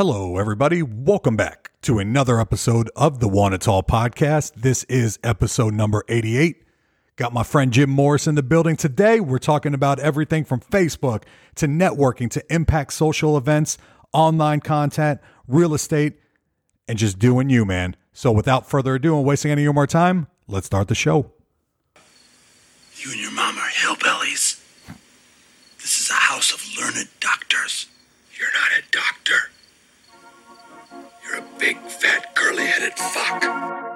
Hello, everybody. Welcome back to another episode of the Wanna Tall podcast. This is episode number 88. Got my friend Jim Morris in the building today. We're talking about everything from Facebook to networking to impact social events, online content, real estate, and just doing you, man. So, without further ado and wasting any more time, let's start the show. You and your mom are hillbillies. This is a house of learned doctors. You're not a doctor. You're a big, fat, curly headed fuck.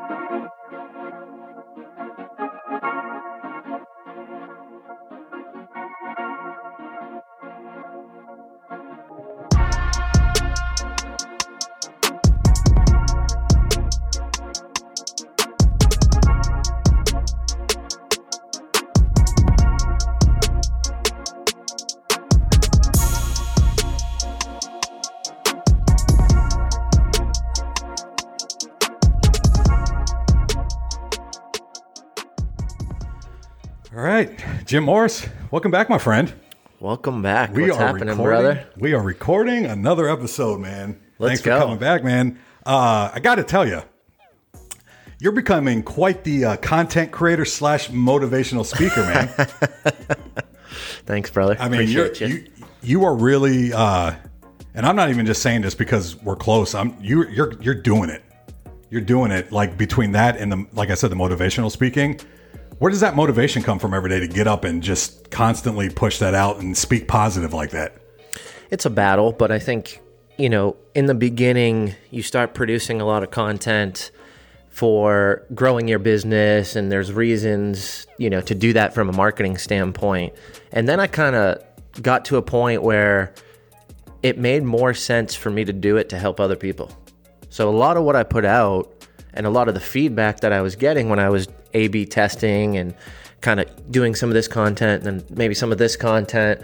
Jim Morris, welcome back, my friend. Welcome back. We What's are happening, recording, brother? We are recording another episode, man. Let's Thanks go. for coming back, man. Uh, I got to tell you, you're becoming quite the uh, content creator slash motivational speaker, man. Thanks, brother. I mean, you're, Appreciate you. you you are really, uh, and I'm not even just saying this because we're close. I'm you you're you're doing it. You're doing it like between that and the like I said, the motivational speaking. Where does that motivation come from every day to get up and just constantly push that out and speak positive like that? It's a battle, but I think, you know, in the beginning, you start producing a lot of content for growing your business, and there's reasons, you know, to do that from a marketing standpoint. And then I kind of got to a point where it made more sense for me to do it to help other people. So a lot of what I put out and a lot of the feedback that I was getting when I was A B testing and kind of doing some of this content and maybe some of this content,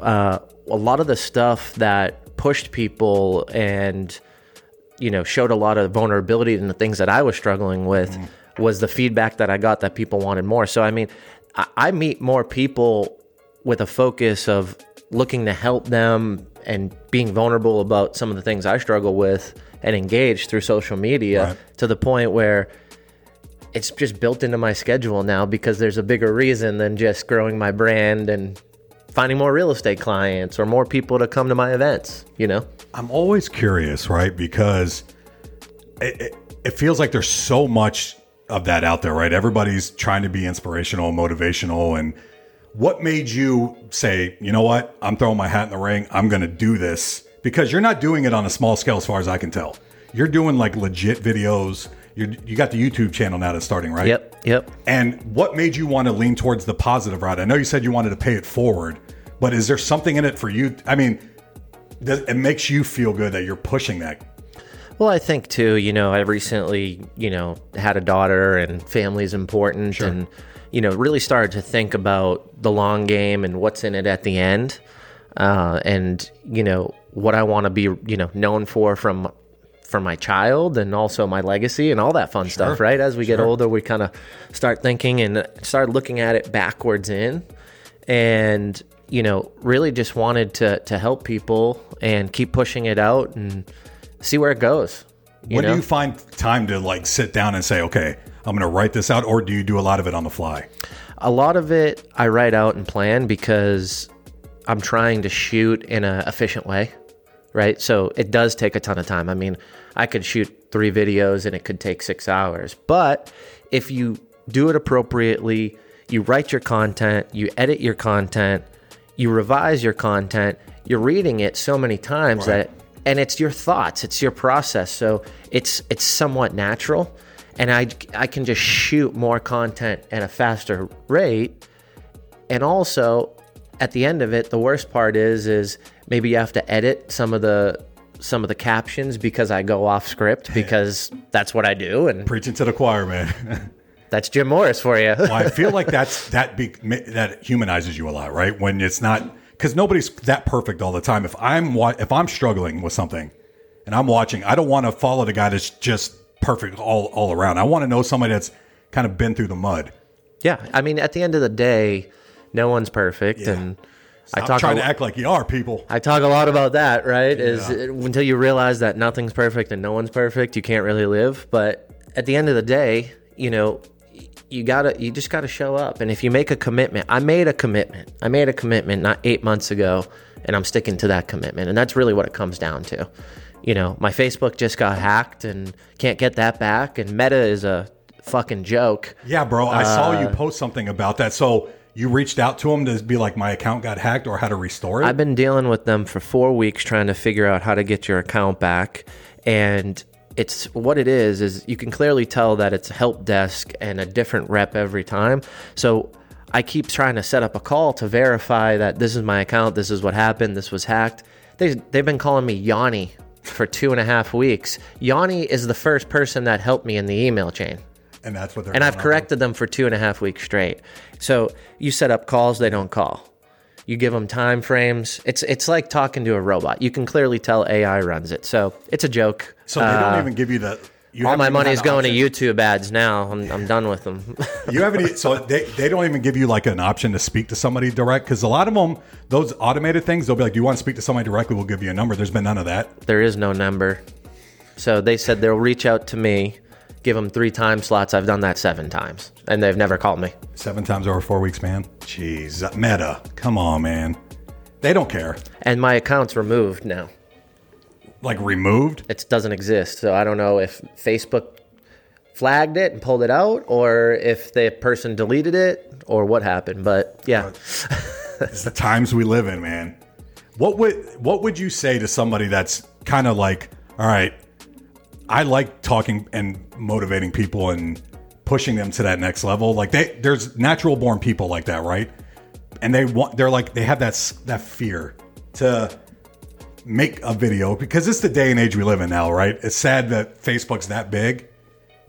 uh, a lot of the stuff that pushed people and you know showed a lot of vulnerability in the things that I was struggling with was the feedback that I got that people wanted more. So I mean, I, I meet more people with a focus of looking to help them and being vulnerable about some of the things I struggle with and engage through social media Right. to the point where it's just built into my schedule now because there's a bigger reason than just growing my brand and finding more real estate clients or more people to come to my events, you know? I'm always curious, right? Because it, it, it feels like there's so much of that out there, right? Everybody's trying to be inspirational, motivational. And what made you say, you know what? I'm throwing my hat in the ring. I'm going to do this because you're not doing it on a small scale, as far as I can tell. You're doing like legit videos. You're, you got the YouTube channel now that's starting, right? Yep, yep. And what made you want to lean towards the positive route? I know you said you wanted to pay it forward, but is there something in it for you? I mean, it makes you feel good that you're pushing that. Well, I think too, you know, I recently, you know, had a daughter and family is important and, you know, really started to think about the long game and what's in it at the end. Uh, and, you know, what I want to be, you know, known for from from my child and also my legacy and all that fun stuff, right? As we get older, we kind of start thinking and start looking at it backwards in. And, you know, really just wanted to to help people and keep pushing it out and see where it goes. When know? do you find time to like sit down and say, okay, I'm going to write this out, or do you do a lot of it on the fly? a lot of it I write out and plan because I'm trying to shoot in an efficient way, right? So it does take a ton of time. I mean, I could shoot three videos and it could take six hours. But if you do it appropriately, you write your content, you edit your content, you revise your content, you're reading it so many times that and it's your thoughts, it's your process. So it's it's somewhat natural and I I can just shoot more content at a faster rate. And also at the end of it, the worst part is is maybe you have to edit some of the some of the captions because I go off script because that's what I do and Preaching to the choir, man. that's Jim Morris for you. well, I feel like that's that be, that humanizes you a lot, right? When it's not because nobody's that perfect all the time. If I'm wa- if I'm struggling with something and I'm watching, I don't want to follow the guy that's just perfect all all around. I want to know somebody that's kind of been through the mud. yeah, I mean at the end of the day, no one's perfect and Stop talk trying a- to act like you are, people. I talk a lot about that, right? Is Yeah. it- until you realize that nothing's perfect and no one's perfect, you can't really live. But at the end of the day, you know, you gotta, you just gotta show up. And if you make a commitment, I made a commitment. I made a commitment not eight months ago, and I'm sticking to that commitment. And that's really what it comes down to. You know, my Facebook just got hacked and can't get that back. And Meta is a fucking joke. Yeah, bro. I saw Uh, you post something about that. So you reached out to them to be like, my account got hacked or how to restore it. I've been dealing with them for four weeks trying to figure out how to get your account back. And it's what it is, is you can clearly tell that it's a help desk and a different rep every time. So I keep trying to set up a call to verify that this is my account, this is what happened, this was hacked. They, they've been calling me Yanni for two and a half weeks. Yanni is the first person that helped me in the email chain and that's what they're and I've going on. corrected them for two and a half weeks straight. So you set up calls, they don't call. You give them time frames. It's it's like talking to a robot. You can clearly tell AI runs it. So it's a joke. So they Uh, don't even give you the. You all my money is going to YouTube ads now. I'm, I'm done with them. You haven't. So they, they don't even give you like an option to speak to somebody direct because a lot of them, those automated things, they'll be like, "Do you want to speak to somebody directly? We'll give you a number." There's been none of that. there is no number. So they said they'll reach out to me, give them three time slots. I've done that seven times, and they've never called me. Seven times over four weeks, man. Jeez, Meta, come on, man. They don't care. And my account's removed now. Like removed. it doesn't exist. So I don't know if Facebook flagged it and pulled it out, or if the person deleted it, or what happened. But yeah, It's the times we live in, man. What would what would you say to somebody that's kind of like, all right, I like talking and motivating people and pushing them to that next level. Like they there's natural born people like that, right? And they want they're like they have that that fear to make a video because it's the day and age we live in now, right? It's sad that Facebook's that big,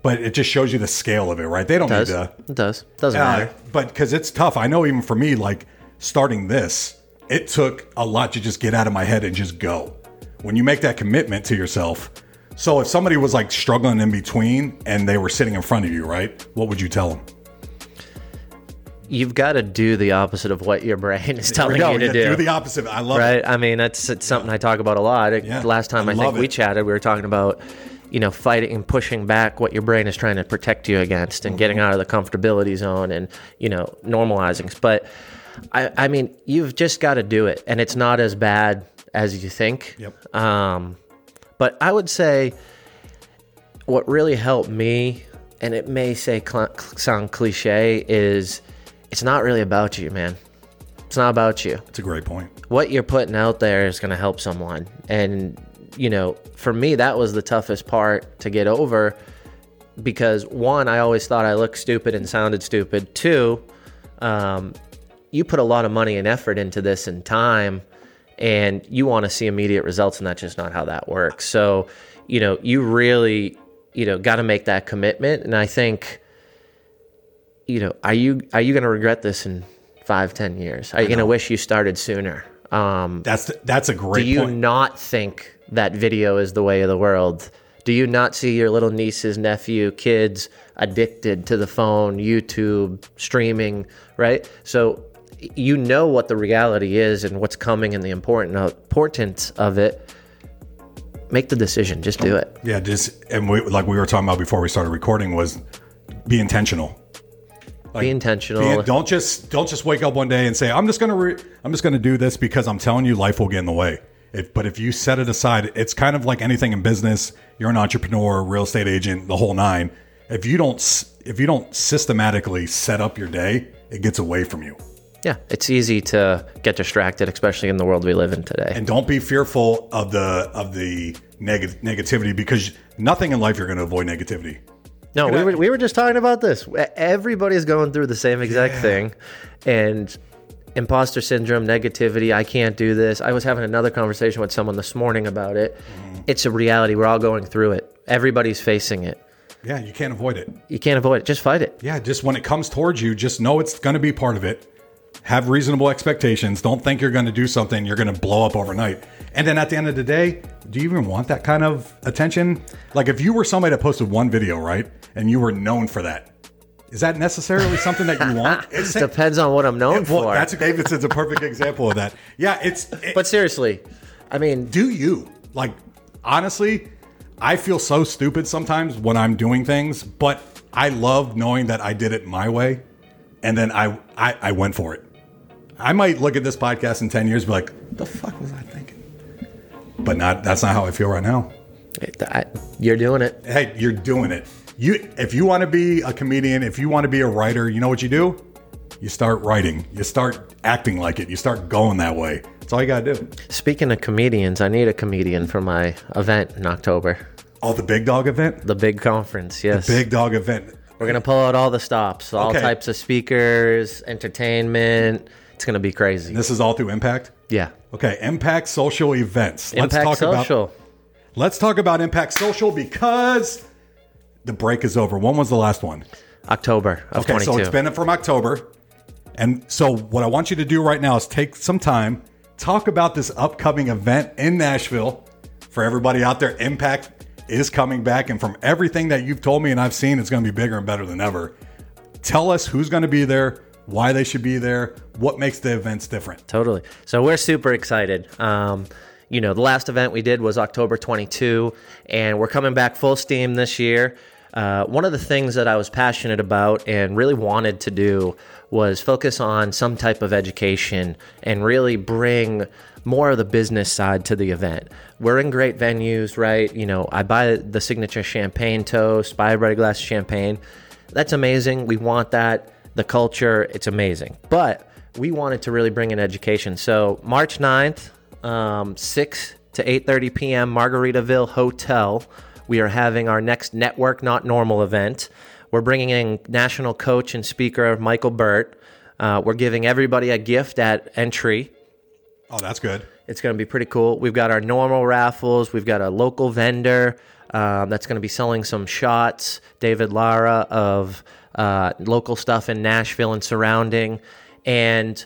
but it just shows you the scale of it, right? They don't does need to it does doesn't uh, matter. but because it's tough. I know even for me, like starting this, it took a lot to just get out of my head and just go. When you make that commitment to yourself. So if somebody was like struggling in between and they were sitting in front of you, right? What would you tell them? You've got to do the opposite of what your brain is telling you to yeah, do. do the opposite. I love it. right? I mean, that's it's something I talk about a lot. Yeah, Last time I I, think love we chatted, we were talking about, you know, fighting and pushing back what your brain is trying to protect you against, and Mm-hmm. getting out of the comfortability zone, and you know, normalizing. But I, I mean, you've just got to do it, and it's not as bad as you think. Yep. Um, but I would say what really helped me, and it may say cl- sound cliche, is it's not really about you, man. It's not about you It's a great point. what you're putting out there is going to help someone. And, you know, for me, that was the toughest part to get over because one, I always thought I looked stupid and sounded stupid. Two, um, you put a lot of money and effort into this and time, and you want to see immediate results, and that's just not how that works. So, you know, you really, you know, got to make that commitment. And I think, you know, are you are you going to regret this in five, ten years? Are you going to wish you started sooner? Um, That's that's a great do you point. not think that video is the way of the world? Do you not see your little nieces, nephew, kids addicted to the phone, YouTube, streaming, right? So you know what the reality is and what's coming and the important importance of it. Make the decision. Just do it. Yeah, just and we like we were talking about before we started recording was be intentional. Like, Be intentional. Be- don't just don't just wake up one day and say I'm just gonna re- I'm just gonna do this because I'm telling you life will get in the way. If, but if you set it aside, it's kind of like anything in business. You're an entrepreneur, real estate agent, the whole nine. If you don't if you don't systematically set up your day, it gets away from you. Yeah, it's easy to get distracted, especially in the world we live in today. And don't be fearful of the of the neg- negativity because nothing in life you're going to avoid negativity. No, we were, we were just talking about this. Everybody's going through the same exact thing. And imposter syndrome, negativity, I can't do this. I was having another conversation with someone this morning about it. Mm-hmm. It's a reality. We're all going through it. Everybody's facing it. Yeah, you can't avoid it. You can't avoid it. Just fight it. Yeah, just when it comes towards you, just know it's going to be part of it. Have reasonable expectations. Don't think you're going to do something you're going to blow up overnight. And then at the end of the day, do you even want that kind of attention? Like if you were somebody that posted one video, right? And you were known for that. Is that necessarily something that you want? It Depends on what I'm known well, for. that's Davidson's a perfect example of that. Yeah, it's. it- but seriously, I mean, do you like? Honestly, I feel so stupid sometimes when I'm doing things, but I love knowing that I did it my way, and then I I, I went for it. I might look at this podcast in ten years, and be like, "The fuck was I thinking?" But not. That's not how I feel right now. I, you're doing it. hey, you're doing it. You if you want to be a comedian, if you want to be a writer, you know what you do? You start writing. You start acting like it. You start going that way. That's all you gotta do. Speaking of comedians, I need a comedian for my event in October. Oh, the big dog event? The big conference, yes. Big dog event. We're gonna pull out all the stops, all Okay. types of speakers, entertainment. It's gonna be crazy. This is all through Impact. yeah. Okay, Impact Social Events. Let's Impact talk Social. about Let's talk about Impact Social because the break is over. When was the last one? October of Okay, 22. so it's been from October. And so what I want you to do right now is take some time, talk about this upcoming event in Nashville. For everybody out there, Impact is coming back. And from everything that you've told me and I've seen, it's going to be bigger and better than ever. Tell us who's going to be there, why they should be there, what makes the events different. Totally. So we're super excited. Um, you know, the last event we did was October 22, and we're coming back full steam this year. Uh, one of the things that I was passionate about and really wanted to do was focus on some type of education and really bring more of the business side to the event. We're in great venues, right? You know, I buy the signature champagne toast, buy a red glass champagne. That's amazing. We want that. The culture, it's amazing. But we wanted to really bring in education. So March 9th, um, 6 to 8.30 p.m., Margaritaville Hotel. We are having our next Network Not Normal event. We're bringing in national coach and speaker Michael Burt. Uh, we're giving everybody a gift at entry. Oh, that's good. It's going to be pretty cool. We've got our normal raffles. We've got a local vendor um, that's going to be selling some shots. David Lara of uh, local stuff in Nashville and surrounding, and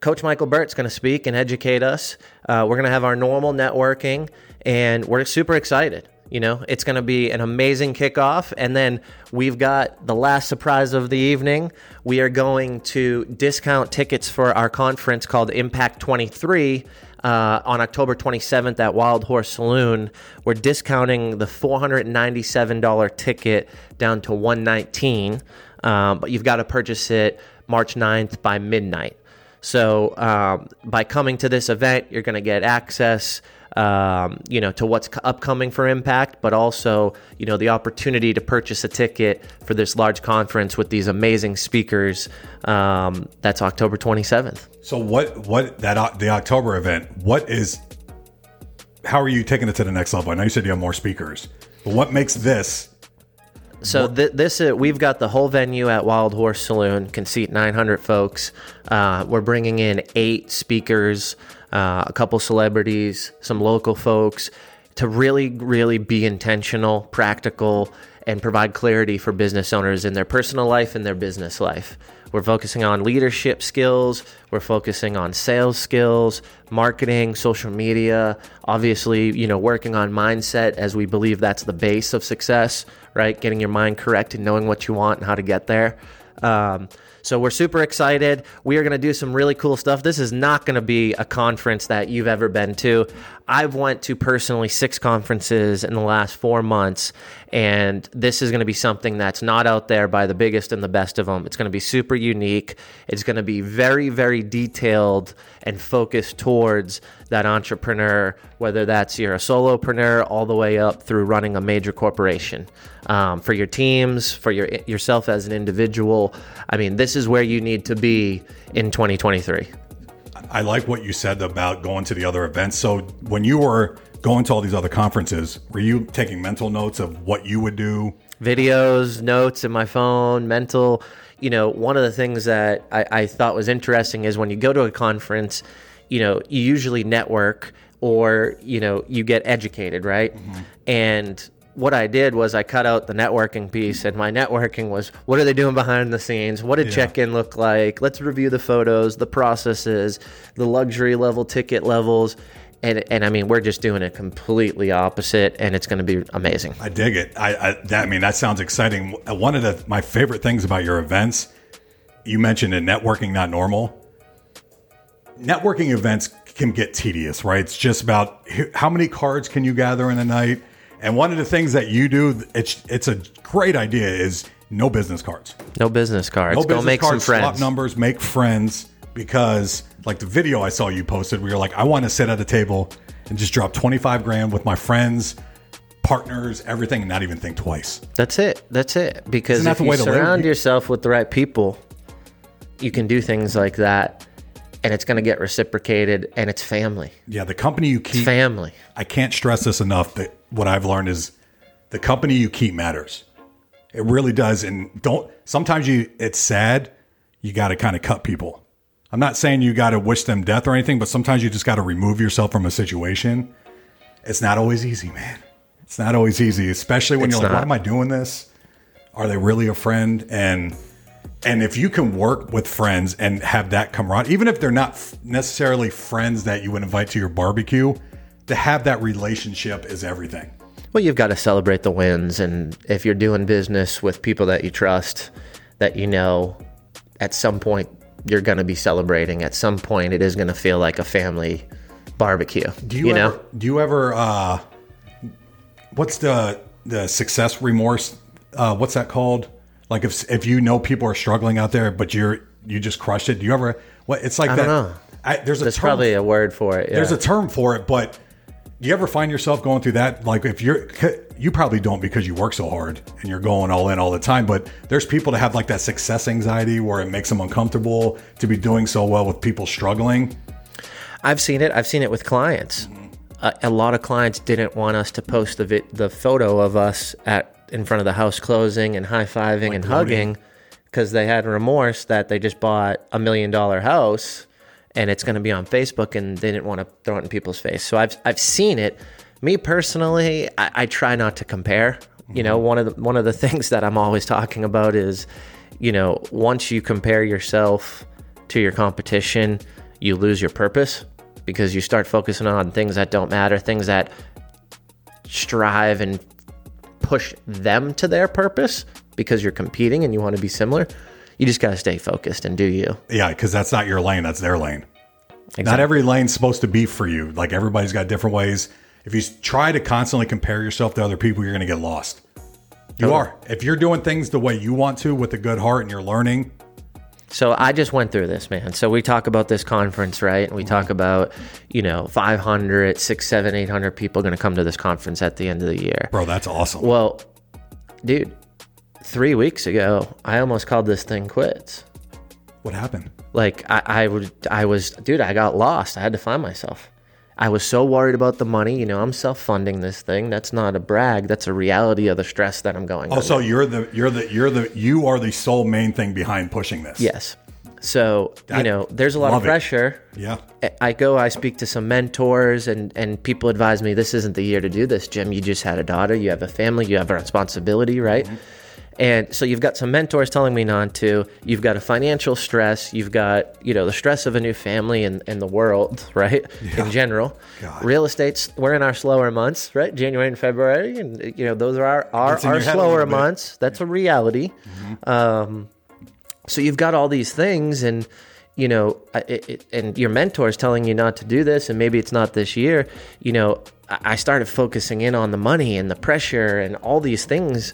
Coach Michael Burt's going to speak and educate us. Uh, we're going to have our normal networking, and we're super excited. You know, it's going to be an amazing kickoff. And then we've got the last surprise of the evening. We are going to discount tickets for our conference called Impact 23 uh, on October 27th at Wild Horse Saloon. We're discounting the $497 ticket down to 119 um, but you've got to purchase it March 9th by midnight. So um, by coming to this event, you're going to get access, um, you know, to what's upcoming for Impact, but also, you know, the opportunity to purchase a ticket for this large conference with these amazing speakers. Um, that's October 27th. So what what that the October event, what is how are you taking it to the next level? I know you said you have more speakers. But what makes this So th- this uh, we've got the whole venue at Wild Horse Saloon can seat 900 folks. Uh, we're bringing in eight speakers, uh, a couple celebrities, some local folks to really, really be intentional, practical, and provide clarity for business owners in their personal life and their business life. We're focusing on leadership skills. We're focusing on sales skills, marketing, social media. Obviously, you know, working on mindset as we believe that's the base of success, right? Getting your mind correct and knowing what you want and how to get there. Um, so we're super excited. We are going to do some really cool stuff. This is not going to be a conference that you've ever been to. I've went to personally six conferences in the last four months, and this is going to be something that's not out there by the biggest and the best of them. It's going to be super unique. It's going to be very, very detailed and focused towards that entrepreneur, whether that's you're a solopreneur all the way up through running a major corporation. Um, for your teams, for your yourself as an individual, I mean, this is where you need to be in 2023. I like what you said about going to the other events. So when you were going to all these other conferences, were you taking mental notes of what you would do? videos, notes in my phone, mental. You know, one of the things that I, I thought was interesting is when you go to a conference, you know, you usually network or, you know, you get educated, right? And what I did was I cut out the networking piece, and my networking was what are they doing behind the scenes? What did check in look like? Let's review the photos, the processes, the luxury level ticket levels. and and I mean we're just doing it completely opposite, and it's going to be amazing. I dig it. I, I that I mean that sounds exciting. One of the my favorite things about your events, you mentioned in networking not normal. Networking events can get tedious, right? It's just about how many cards can you gather in a night. And one of the things that you do, it's it's a great idea, is no business cards. No business cards. No Go business make cards. some friends. Swap numbers. Make friends because, like the video I saw you posted, where you're like, I want to sit at a table and just drop 25 grand with my friends, partners, everything, and not even think twice. That's it. That's it. Because Isn't if you to live? surround yourself with the right people, you can do things like that, and it's going to get reciprocated, and it's family. Yeah, the company you keep. Family. I can't stress this enough. That what I've learned is the company you keep matters. It really does. And don't sometimes you it's sad. You got to kind of cut people. I'm not saying you got to wish them death or anything, but sometimes you just got to remove yourself from a situation. It's not always easy, man. It's not always easy, especially when It's you're like, "Why am I doing this? Are they really a friend?" And and if you can work with friends and have that camaraderie, even if they're not f- necessarily friends that you would invite to your barbecue, to have that relationship is everything. Well, you've got to celebrate the wins, and if you're doing business with people that you trust, that you know, at some point you're going to be celebrating. At some point, it is going to feel like a family barbecue. Do you, know? ever, Do you ever? Uh, what's the the success remorse? Uh, what's that called? Like if if you know people are struggling out there, but you're you just crushed it. Do you ever? What it's like I that. don't know. I, there's a There's term, probably a word for it. Yeah. there's a term for it, but do you ever find yourself going through that? Like if you're, you probably don't because you work so hard and you're going all in all the time. But there's people that have like that success anxiety where it makes them uncomfortable to be doing so well with people struggling. I've seen it. I've seen it with clients. Mm-hmm. A, a lot of clients didn't want us to post the vi- the photo of us at in front of the house closing and high fiving and hugging because they had remorse that they just bought a million dollar house and it's going to be on Facebook and they didn't want to throw it in people's face. So I've I've seen it. Me personally, I, I try not to compare. You know, mm-hmm. one of the one of the things that I'm always talking about is, you know, once you compare yourself to your competition, you lose your purpose because you start focusing on things that don't matter, things that strive and push them to their purpose because you're competing and you want to be similar. You just got to stay focused and do you. Yeah, because that's not your lane, that's their lane. Not every lane's supposed to be for you. Like everybody's got different ways. If you try to constantly compare yourself to other people, you're going to get lost. You are. If you're doing things the way you want to with a good heart and you're learning, So I just went through this, man. So we talk about this conference, right? And we mm-hmm. talk about, you know, 500, 6, 7, 800 people going to come to this conference at the end of the year. bro, that's awesome. Well, dude, three weeks ago, I almost called this thing quits. what happened? Like I, I would, I was, dude, I got lost. I had to find myself. I was so worried about the money. You know, I'm self-funding this thing. That's not a brag. That's a reality of the stress that I'm going. Oh, so you're the you're the you're the you are the sole main thing behind pushing this. yes. So you know, there's a lot of it. pressure. Yeah. I go, I speak to some mentors, and and people advise me this isn't the year to do this, Jim. You just had a daughter, you have a family, you have a responsibility, right? Mm-hmm. And so you've got some mentors telling me not to. You've got a financial stress. You've got you know the stress of a new family and, and the world, right? In general, God. real estate's we're in our slower months, right? January and February, and you know those are our our, our your head a slower. Mm-hmm. months. That's a reality. Um, so you've got all these things and you know it, it, and your mentor is telling you not to do this and maybe it's not this year you know I started focusing in on the money and the pressure and all these things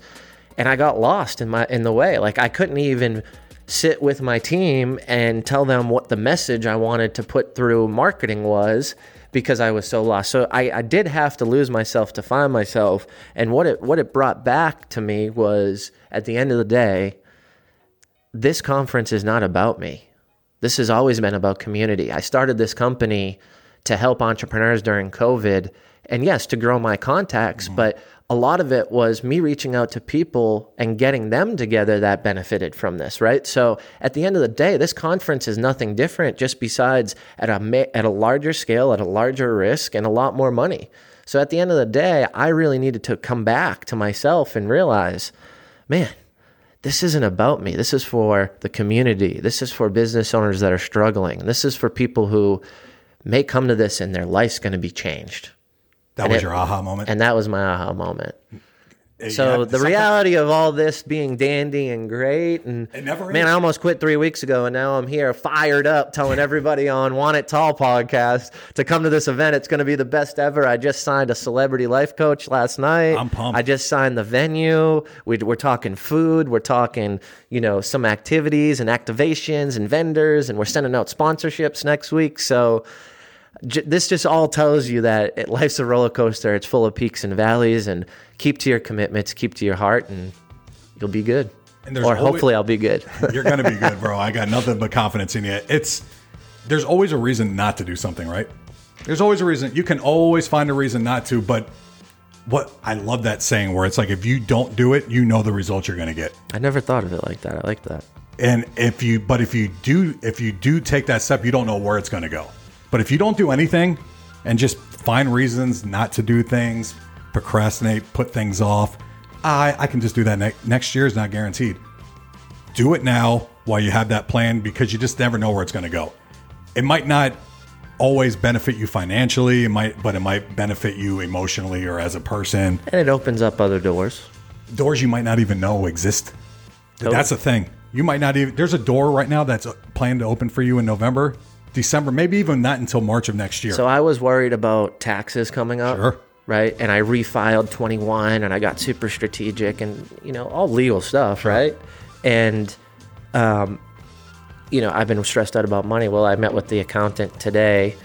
and I got lost in my in the way like I couldn't even sit with my team and tell them what the message I wanted to put through marketing was because I was so lost. So I, I did have to lose myself to find myself. And what it what it brought back to me was at the end of the day, this conference is not about me. This has always been about community. I started this company to help entrepreneurs during COVID and yes, to grow my contacts, mm-hmm. but a lot of it was me reaching out to people and getting them together that benefited from this, right? So at the end of the day, this conference is nothing different just besides at a at a larger scale, at a larger risk and a lot more money. So at the end of the day, I really needed to come back to myself and realize, man, this isn't about me. This is for the community. This is for business owners that are struggling. This is for people who may come to this and their life's going to be changed. That was it- your aha moment. And that was my aha moment. Yeah, So the reality of all this being dandy and great, and It never man, is. I almost quit three weeks ago, and now I'm here fired up, telling everybody on Want It Tall podcast to come to this event. It's going to be the best ever. I just signed a celebrity life coach last night. I'm pumped. I just signed the venue. We, we're talking food. We're talking, you know, some activities and activations and vendors, and we're sending out sponsorships next week. So j- this just all tells you that it, life's a roller coaster. It's full of peaks and valleys, and keep to your commitments, keep to your heart, and you'll be good. And or always- hopefully, I'll be good. You're gonna be good, bro. I got nothing but confidence in you. It's there's always a reason not to do something, right? There's always a reason. You can always find a reason not to, but what I love that saying where it's like if you don't do it, you know the results you're gonna get. I never thought of it like that. I like that. And if you but if you do if you do take that step, you don't know where it's gonna go. But if you don't do anything and just find reasons not to do things, procrastinate, put things off, I I can just do that ne- next year is not guaranteed. Do it now while you have that plan because you just never know where it's going to go. It might not always benefit you financially, it might but it might benefit you emotionally or as a person. And it opens up other doors. Doors you might not even know exist. That's the thing. You might not even there's a door right now that's uh, planned to open for you in November, December, maybe even not until March of next year. So I was worried about taxes coming up. Sure. Right. And I refiled 21 and I got super strategic and, you know, all legal stuff. Right. And, um, you know, I've been stressed out about money. Well, I met with the accountant today,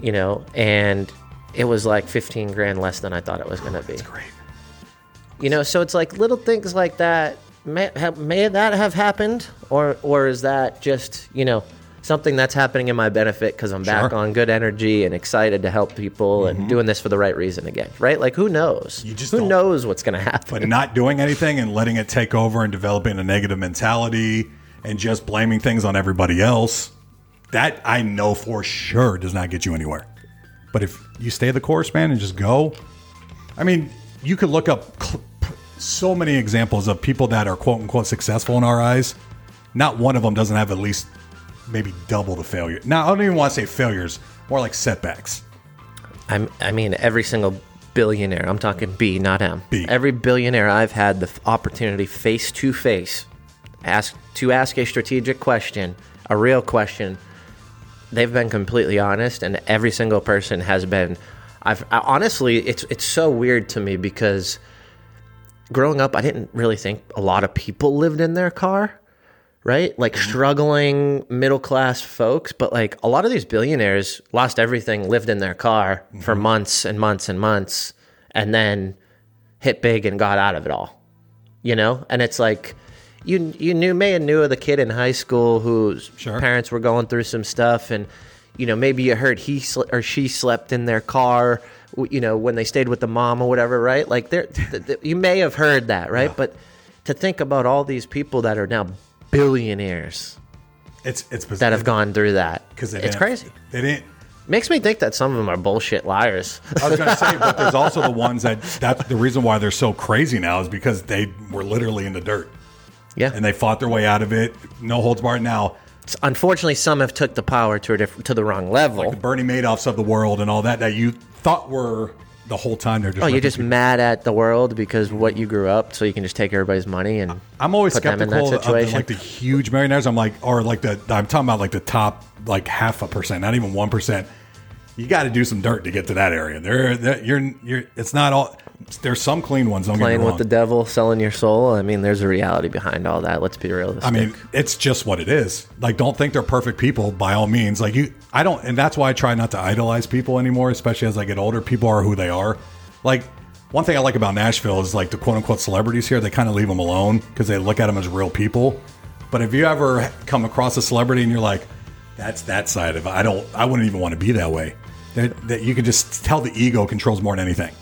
you know, and it was like 15 grand less than I thought it was going to be. Great. You know, so it's like little things like that. May, have, may that have happened, or or is that just you know something that's happening in my benefit because I'm back Sure. Mm-hmm. on good energy and excited to help people and doing this for the right reason again, right? Like who knows? You just who knows what's gonna happen? But not doing anything and letting it take over and developing a negative mentality and just blaming things on everybody else, that I know for sure does not get you anywhere. But if you stay the course, man, and just go, I mean, you could look up cl- so many examples of people that are quote unquote successful in our eyes. Not one of them doesn't have at least maybe double the failure. Now, I don't even want to say failures, more like setbacks. I'm, I mean, every single billionaire, I'm talking B, not M. B. Every billionaire I've had the opportunity face to face ask to ask a strategic question, a real question. They've been completely honest, and every single person has been. I've I, honestly, it's it's so weird to me because growing up, I didn't really think a lot of people lived in their car right? Like mm-hmm. struggling middle class folks, but like a lot of these billionaires lost everything, lived in their car for mm-hmm. months and months and months, and then hit big and got out of it all. You know? And it's like you you knew may have knew of the kid in high school whose Sure. parents were going through some stuff and you know maybe you heard he sl- or she slept in their car you know when they stayed with the mom or whatever right like there th- th- you may have heard that right but to think about all these people that are now billionaires It's it's that have gone through that. Because it's crazy. They didn't. makes me think that some of them are bullshit liars. I was going to say, but there's also the ones that that's the reason why they're so crazy now is because they were literally in the dirt. Yeah. And they fought their way out of it. No holds barred. Now, unfortunately some have took the power to a different to the wrong level. The Bernie Madoffs of the world and all that that you thought were the whole time they're just. oh you're just people. mad at the world because what you grew up so you can just take everybody's money and I'm always put them in that skeptical of the, like the huge millionaires. I'm like, or like the I'm talking about like the top like half a percent, not even one percent. You got to do some dirt to get to that area. There- you're, you're. It's not all. There's some clean ones. Don't playing with the devil, selling your soul. I mean, there's a reality behind all that. Let's be realistic. I mean, it's just what it is. Like, don't think they're perfect people by all means. Like you, I don't, and that's why I try not to idolize people anymore, especially as I get older. People are who they are. Like, one thing I like about Nashville is like the quote unquote celebrities here. They kind of leave them alone because they look at them as real people. But if you ever come across a celebrity and you're like, that's that side of it. I don't. I wouldn't even want to be that way. That, that you can just tell the ego controls more than anything.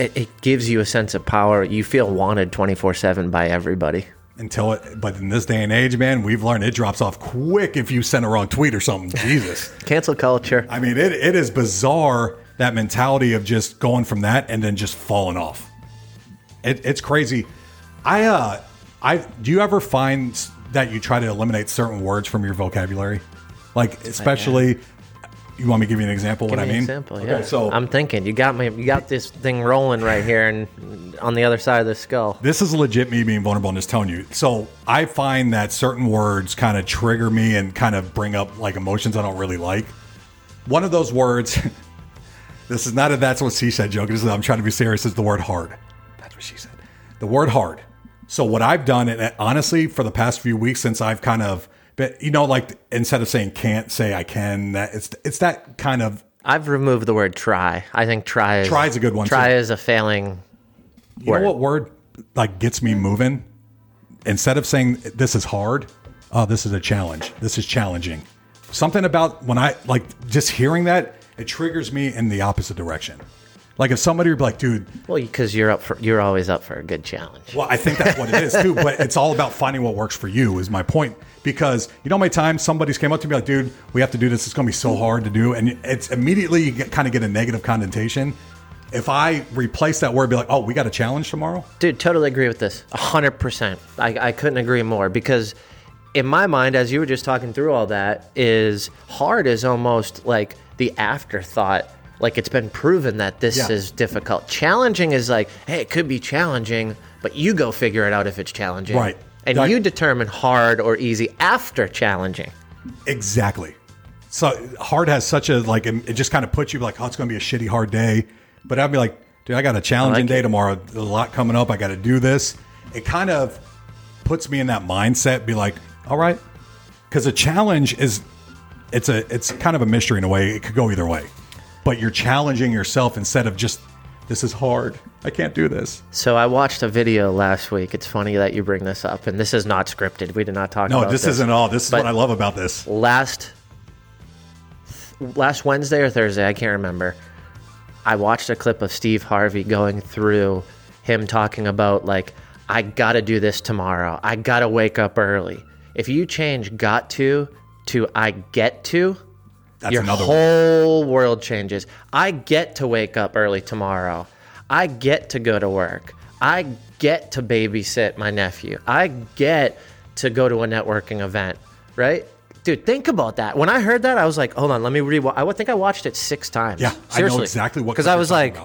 It, it gives you a sense of power. You feel wanted 24 7 by everybody. Until it, but in this day and age, man, we've learned it drops off quick if you send a wrong tweet or something. Jesus. Cancel culture. I mean, it, it is bizarre that mentality of just going from that and then just falling off. It, it's crazy. I uh, I do you ever find that you try to eliminate certain words from your vocabulary, like especially, you want me to give you an example Give what I me an mean? example, Okay, yeah. so I'm thinking you got me. You got this thing rolling right here, and on the other side of the skull. this is legit me being vulnerable and just telling you. So I find that certain words kind of trigger me and kind of bring up like emotions I don't really like. One of those words, this is not a that's what she said joke. This is, I'm trying to be serious. Is the word hard. That's what she said. The word hard. So what I've done, and honestly, for the past few weeks since I've kind of, been, you know, like instead of saying can't, say I can. That it's it's that kind of I've removed the word try. I think try is Try is a good one, Try too. is a failing. You Word. know what word like gets me moving? Instead of saying this is hard, oh, this is a challenge. This is challenging. Something about when I like just hearing that, it triggers me in the opposite direction. Like if somebody would be like, dude, Well, because you're up for, you're always up for a good challenge. well, I think that's what it is too, but it's all about finding what works for you, is my point. Because you know, my time somebody's came up to me like, dude, we have to do this. It's going to be so hard to do. And it's immediately you get, kind of get a negative connotation. If I replace that word, be like, oh, we got a challenge tomorrow. Dude, totally agree with this. A hundred percent. I, I couldn't agree more because in my mind, as you were just talking through all that, is hard is almost like the afterthought. Like it's been proven that this Yeah. is difficult. Challenging is like, hey, it could be challenging, but you go figure it out if it's challenging. Right. And Like- you determine hard or easy after challenging. Exactly. So hard has such a like it just kind of puts you like, oh, it's going to be a shitty hard day. But I'd be like, dude, I got a challenging like day it. tomorrow. There's a lot coming up. I got to do this. It kind of puts me in that mindset. Be like, all right, because a challenge is it's a it's kind of a mystery in a way. It could go either way, but you're challenging yourself instead of just this is hard. I can't do this. So I watched a video last week. It's funny that you bring this up, and this is not scripted. We did not talk No, about this, isn't all. This is But- what I love about this. last last Wednesday or Thursday, I can't remember. I watched a clip of Steve Harvey going through him talking about like I got to do this tomorrow. I got to wake up early. If you change got to to I get to, That's your another one. whole world changes. I get to wake up early tomorrow. I get to go to work. I get to babysit my nephew. I get to go to a networking event, right? Dude, think about that. When I heard that, I was like, hold on, let me rewatch. I think I watched it six times. Yeah, I know exactly what Because I was like,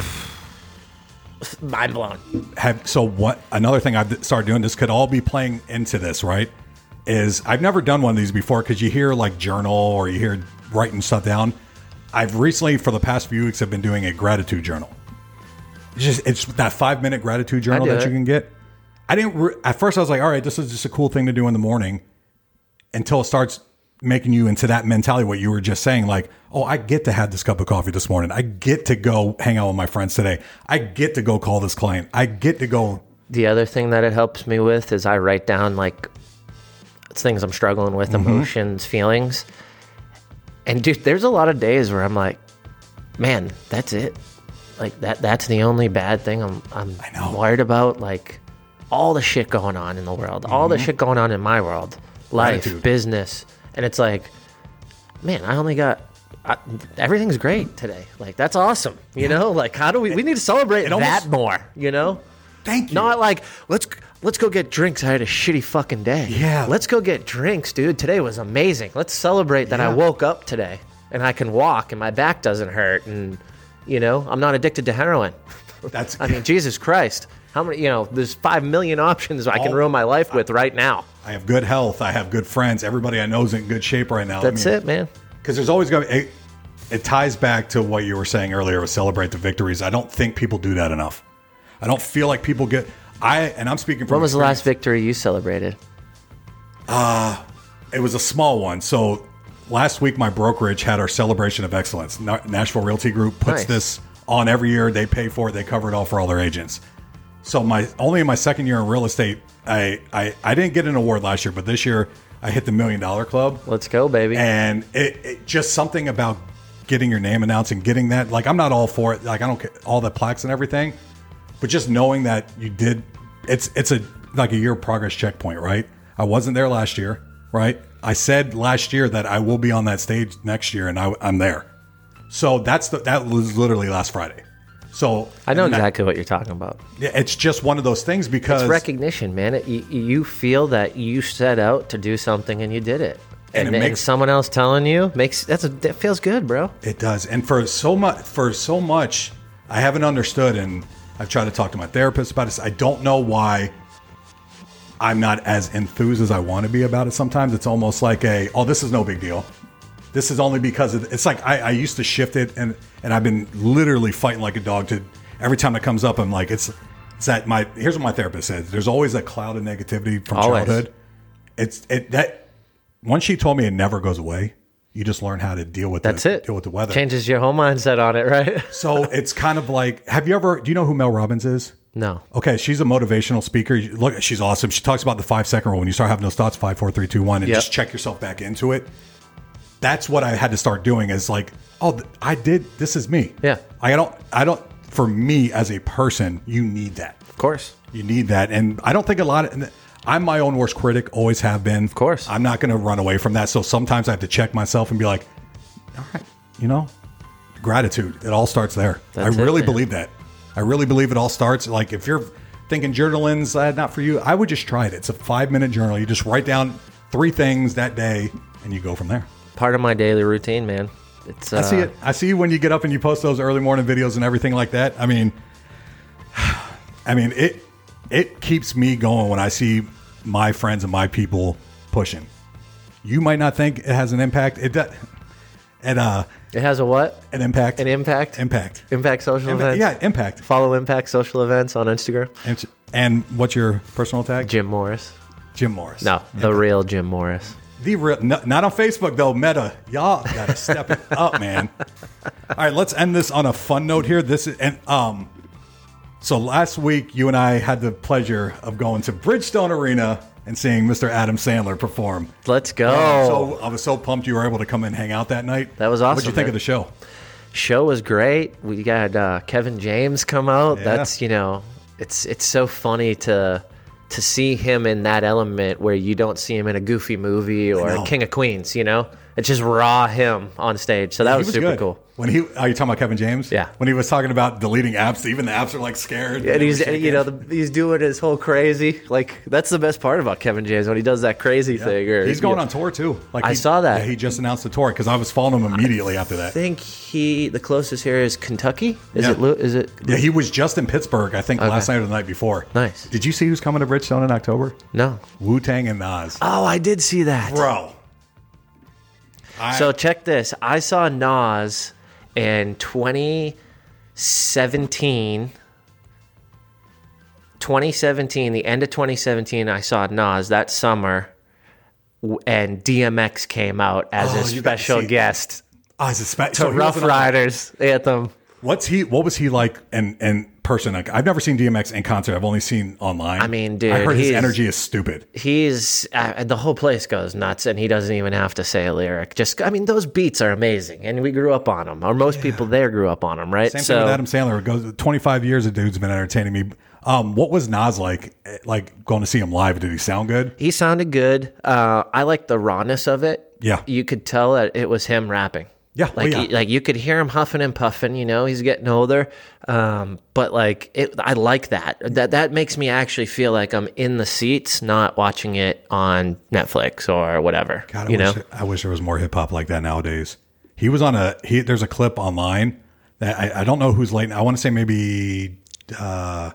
mind blown. have so what another thing I've started doing this could all be playing into this right is I've never done one of these before because you hear like journal or you hear writing stuff down. I've recently for the past few weeks have been doing a gratitude journal. It's just it's that five minute gratitude journal that it. you can get. I didn't re- at first I was like, all right, this is just a cool thing to do in the morning until it starts making you into that mentality what you were just saying like oh i get to have this cup of coffee this morning i get to go hang out with my friends today i get to go call this client i get to go The other thing that it helps me with is I write down like things I'm struggling with, Mm-hmm. emotions, feelings. And dude, there's a lot of days where I'm like, man, that's it. Like that that's the only bad thing I'm I'm worried about. Like all the shit going on in the world, all the shit going on in my world, life, Mm-hmm. Business. And it's like, man, I only got I, everything's great today. Like that's awesome. You know, like how do we we need to celebrate almost- that more, you know? thank you Not like let's let's go get drinks. I had a shitty fucking day. Yeah. Let's go get drinks, dude. Today was amazing. Let's celebrate that I woke up today and I can walk and my back doesn't hurt and you know I'm not addicted to heroin. that's I mean, Jesus Christ, how many? You know, there's five million options I can ruin my life with right now. i have good health i have good friends everybody i know is in good shape right now That's it, man. because there's always going to it, it ties back to what you were saying earlier with celebrate the victories i don't think people do that enough i don't feel like people get i and i'm speaking from When was the last victory you celebrated? Uh, it was a small one. So last week, my brokerage had our celebration of excellence. Na- Nashville Realty Group puts Nice. this on every year. They pay for it. They cover it all for all their agents. So my only in my second year in real estate, I I, I didn't get an award last year, but this year I hit the million dollar club, Let's go, baby. and it, it just something about getting your name announced and getting that. Like I'm not all for it. Like I don't get all the plaques and everything, but just knowing that you did, it's it's a like a year progress checkpoint, right? I wasn't there last year, right? I said last year that I will be on that stage next year, and I, I'm there. So that's the, that was literally last Friday. So I know and exactly what you're talking about. yeah, it's just one of those things because It's recognition, man. It, you, you feel that you set out to do something and you did it. and, it and makes someone else telling you makes that's a that feels good, bro. It does. And for so much, for so much, I haven't understood, and I've tried to talk to my therapist about this. I don't know why I'm not as enthused as I want to be about it. Sometimes it's almost like a, oh, this is no big deal. This is only because of, it's like I, I used to shift it, and and I've been literally fighting like a dog to every time it comes up. I'm like, it's it's that my here's what my therapist says. There's always a cloud of negativity from Always. childhood. It's it that once she told me it never goes away. You just learn how to deal with That's the, it. Deal with the weather. Changes your whole mindset on it, right? So it's kind of like, have you ever? Do you know who Mel Robbins is? no. Okay, she's a motivational speaker. Look, she's awesome. She talks about the five second rule. When you start having those thoughts, five, four, three, two, one, and Yep. just check yourself back into it. That's what I had to start doing. Is like, oh, I did. This is me. Yeah. I don't. I don't. For me as a person, you need that. Of course. You need that, and I don't think a lot of. I'm my own worst critic. Always have been. Of course. I'm not going to run away from that. So sometimes I have to check myself and be like, all right, you know, gratitude. It all starts there. That's I really man. believe that. I really believe it all starts. Like if you're thinking journaling's uh, not for you, I would just try it. It's a five minute journal. You just write down three things that day, and you go from there. Part of my daily routine, man. It's uh, I see it. I see you when you get up and you post those early morning videos and everything like that. I mean, I mean it. It keeps me going when I see my friends and my people pushing. You might not think it has an impact. It does. And uh, It has a what? an impact. An impact? Impact. Impact social Impact. events. Yeah, impact. Follow Impact social events on Instagram. And, and what's your personal tag? Jim Morris. Jim Morris. No, the real Jim Morris. The real, no, not on Facebook though. Meta, y'all gotta step it up, man. All right, let's end this on a fun note here. This is and um, so last week you and I had the pleasure of going to Bridgestone Arena and seeing Mr. Adam Sandler perform. Let's go. So I was so pumped you were able to come and hang out that night. That was awesome. What'd you think man. of the show? Show was great. We got uh, Kevin James come out. Yeah. That's you know, it's it's so funny to to see him in that element where you don't see him in a goofy movie or. King of Queens. You know, it's just raw him on stage. So that He was, super good. cool. When he, are you talking about Kevin James? Yeah. When he was talking about deleting apps, even the apps are like scared. And he's you know the, he's doing his whole crazy like that's the best part about Kevin James when he does that crazy thing. Or He's going yeah. on tour too. Like I he- saw that. yeah, he just announced the tour because I was following him immediately after that. I think he the closest here is Kentucky. Is Yeah. it? It? Yeah, he was just in Pittsburgh, I think, last night or the night before. Nice. Did you see who's coming to Bridgestone in October? No. Wu Tang and Nas. Oh, I did see that. Bro. I, So check this. I saw Nas in 2017. 2017, the end of 2017, I saw Nas that summer, and DMX came out as Oh, a you got to special guest oh, is it spe- to so Ruff Ryders anthem. What's he? What was he like in in person? Like, I've never seen DMX in concert. I've only seen online. I mean, dude, I heard his energy is stupid. He's uh, the whole place goes nuts, and he doesn't even have to say a lyric. Just, I mean, those beats are amazing, and we grew up on them, or most people there grew up on them, right? Same thing with Adam Sandler. It goes 25 years. The dude's been entertaining me. Um, what was Nas like? eh, Like going to see him live? Did he sound good? He sounded good. Uh, I like the rawness of it. Yeah. you could tell that it was him rapping. Yeah, oh, like yeah. like you could hear him huffing and puffing. You know, he's getting older. Um, but like it, I like that. That that makes me actually feel like I'm in the seats, not watching it on Netflix or whatever. God, I you know, wish, I wish there was more hip hop like that nowadays. He was on a he. There's a clip online that I, I don't know who's late. I want to say maybe uh,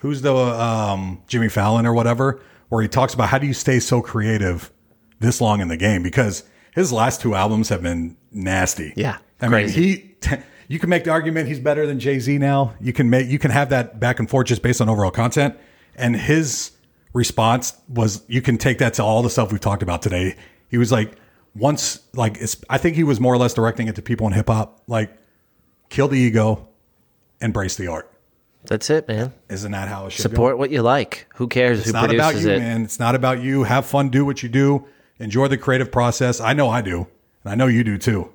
who's the um, Jimmy Fallon or whatever, where he talks about how do you stay so creative this long in the game because his last two albums have been nasty. Yeah, I crazy. mean he. You can make the argument he's better than Jay Z now. You can make you can have that back and forth just based on overall content. And his response was, you can take that to all the stuff we've talked about today. He was like, once like it's, I think he was more or less directing it to people in hip hop, like kill the ego, embrace the art. that's it, man. Isn't that how it should go? Support what you like. Who cares It's who not about produces you, it? man. It's not about you. Have fun, do what you do, enjoy the creative process. I know I do, and I know you do too.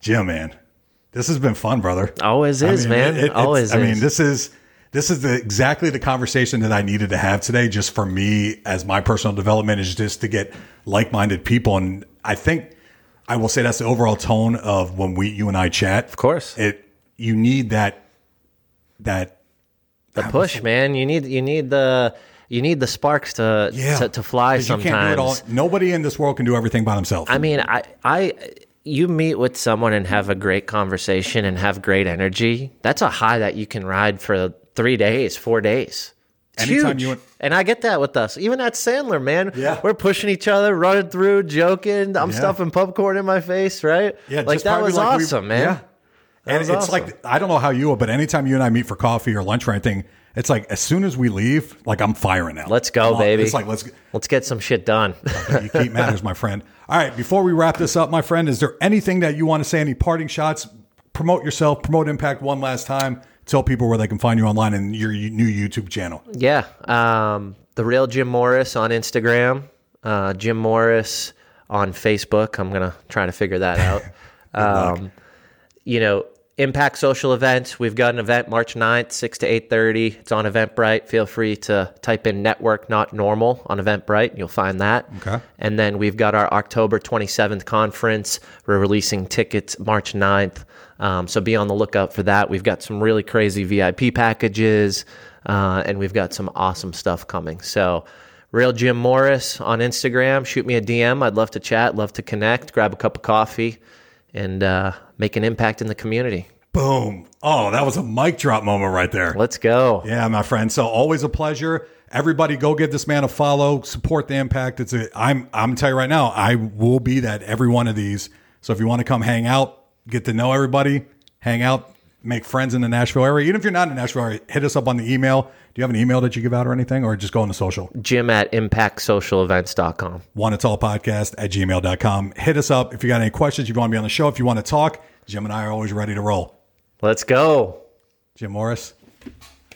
Jim, man, this has been fun, brother. Always I is, mean, man. it- it's- Always I mean, is. this is this is the, exactly the conversation that I needed to have today, just for me as my personal development is just to get like-minded people, and I think I will say that's the overall tone of when we, you and I chat. Of course. it you need that that the push, man. You need you need the you need the sparks to to, to fly sometimes. can't do it all. Nobody in this world can do everything by themselves. I mean, I, I, you meet with someone and have a great conversation and have great energy. That's a high that you can ride for three days, four days. It's Anytime huge. you and- I get that with us. Even at Sandler, man. Yeah. We're pushing each other, running through, joking. I'm Yeah. stuffing popcorn in my face, right? yeah, like that was like we- awesome, man. Yeah. And it's awesome. like I don't know how you are, but anytime you and I meet for coffee or lunch or anything, it's like as soon as we leave, like I'm firing now. Let's go, baby. It's like let's Let's get some shit done. you keep matters, my friend. All right, before we wrap this up, my friend, is there anything that you want to say? Any parting shots? Promote yourself, promote Impact one last time. Tell people where they can find you online and your new YouTube channel. Yeah. Um, the real Jim Morris on Instagram, uh, Jim Morris on Facebook. I'm going to try to figure that out. um, you know, Impact Social Events. We've got an event March 9th, 6 to 8.30. It's on Eventbrite. Feel free to type in network not normal on Eventbrite. You'll find that. Okay. And then we've got our October 27th conference. We're releasing tickets March 9th. Um, so be on the lookout for that. We've got some really crazy VIP packages, uh, and we've got some awesome stuff coming. So, Real Jim Morris on Instagram. Shoot me a DM. I'd love to chat, love to connect, grab a cup of coffee, and uh, make an impact in the community. Boom. Oh, that was a mic drop moment right there. Let's go. Yeah, my friend. So always a pleasure. Everybody go give this man a follow, support the impact. It's a I'm I'm tell you right now, I will be that every one of these. So if you want to come hang out, get to know everybody, hang out, make friends in the Nashville area. Even if you're not in the Nashville area, hit us up on the email. Do you have an email that you give out or anything? Or just go on the social? Jim at impactsocialevents.com. One it's all podcast at gmail.com. Hit us up if you got any questions, you want to be on the show, if you want to talk. Jim and I are always ready to roll. Let's go. Jim Morris.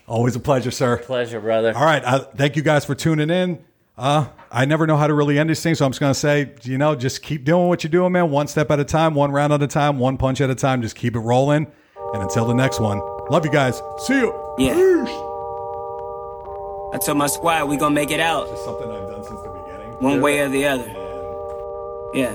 Always a pleasure, sir. Pleasure, brother. All right. Uh, thank you guys for tuning in. Uh, I never know how to really end these things, so I'm just going to say, you know, just keep doing what you're doing, man. One step at a time, one round at a time, one punch at a time. Just keep it rolling. And until the next one, love you guys. See you. Yeah. Peace. I told my squad we gonna make it out It's something I've done since the beginning. one way or the other. Yeah.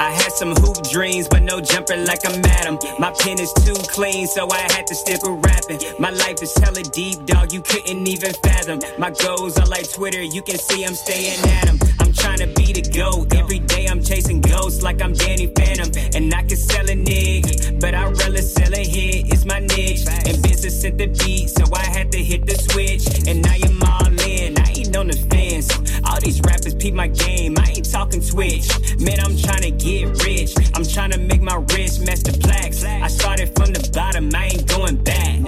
I had some hoop dreams, but no jumper like I'm Adam. My pen is too clean, so I had to stick with rapping. My life is hella deep, dog, you couldn't even fathom. My goals are like Twitter, you can see I'm staying at 'em. I'm trying to be the GOAT. Every day I'm chasing ghosts like I'm Danny Phantom. And I can sell a nig, but I'd rather sell a hit, it's my niche. And business at the beat, so I had to hit the switch. And I am all on the fence. All these rappers peep my game, I ain't talking Twitch. Man, I'm trying to get rich. I'm trying to make my wrist master plaques. I started from the bottom, I ain't going back.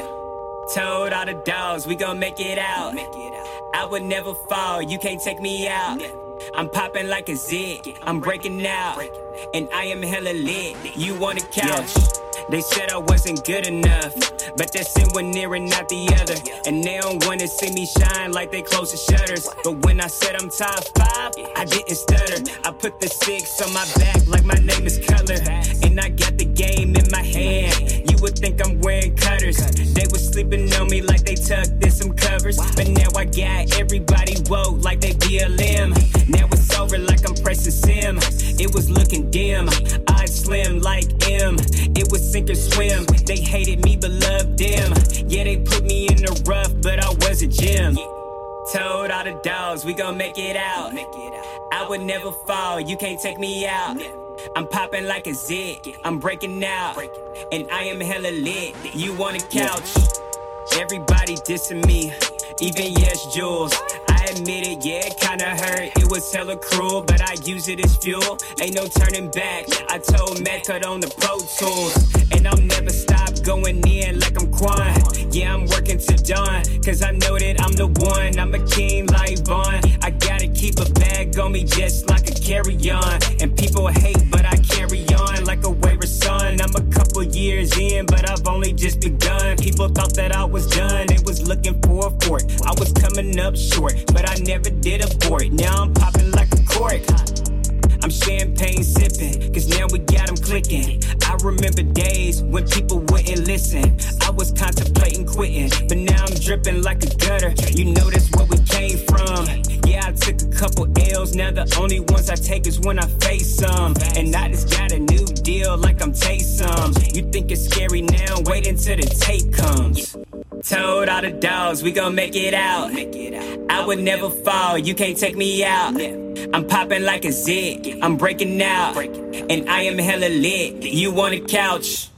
Told all the dogs, we gon' make it out. I would never fall, you can't take me out. I'm popping like a zit, I'm breaking out. And I am hella lit, you want a couch. They said I wasn't good enough, but that's in one ear and not the other. And they don't wanna see me shine like they close the shutters. But when I said I'm top five, I didn't stutter. I put the six on my back like my name is Color. And I got the game in my hand. Would think I'm wearing cutters. They was sleeping on me like they tucked in some covers. But now I got everybody woke like they BLM. Now it's over like I'm pressing sim. It was looking dim. Eyes slim like M. It was sink or swim. They hated me but loved them. Yeah, they put me in the rough, but I was a gem. Told all the dogs, we gon' make it out. I would never fall, you can't take me out. I'm popping like a zit, I'm breaking out. And I am hella lit, you want a couch. Everybody dissing me, even yes, Jules. I admit it, yeah, it kinda hurt. It was hella cruel, but I use it as fuel. Ain't no turning back. I told cut on the Pro Tools. And I'll never stop going in like I'm Quan. Yeah, I'm working to dawn, cause I know that I'm the one. I'm a king like Vaughn. I gotta keep a bag on me just like carry on. And people hate, but I carry on like a wayward son. I'm a couple years in, but I've only just begun. People thought that I was done, they was looking for a fort. I was coming up short, but I never did abort. Now I'm popping like a cork. I'm champagne sipping, cause now we got them clicking. I remember days when people wouldn't listen. I was contemplating quitting, but now I'm dripping like a gutter. You know that's where we came from. Yeah, I took a couple L's, now the only ones I take is when I face some. And I just got a new deal like I'm Taysom. You think it's scary now? Wait until the tape comes. Told all the dogs, we gon' make it out. I would never fall, you can't take me out. I'm popping like a zit, I'm breaking out. And I am hella lit, you want a couch.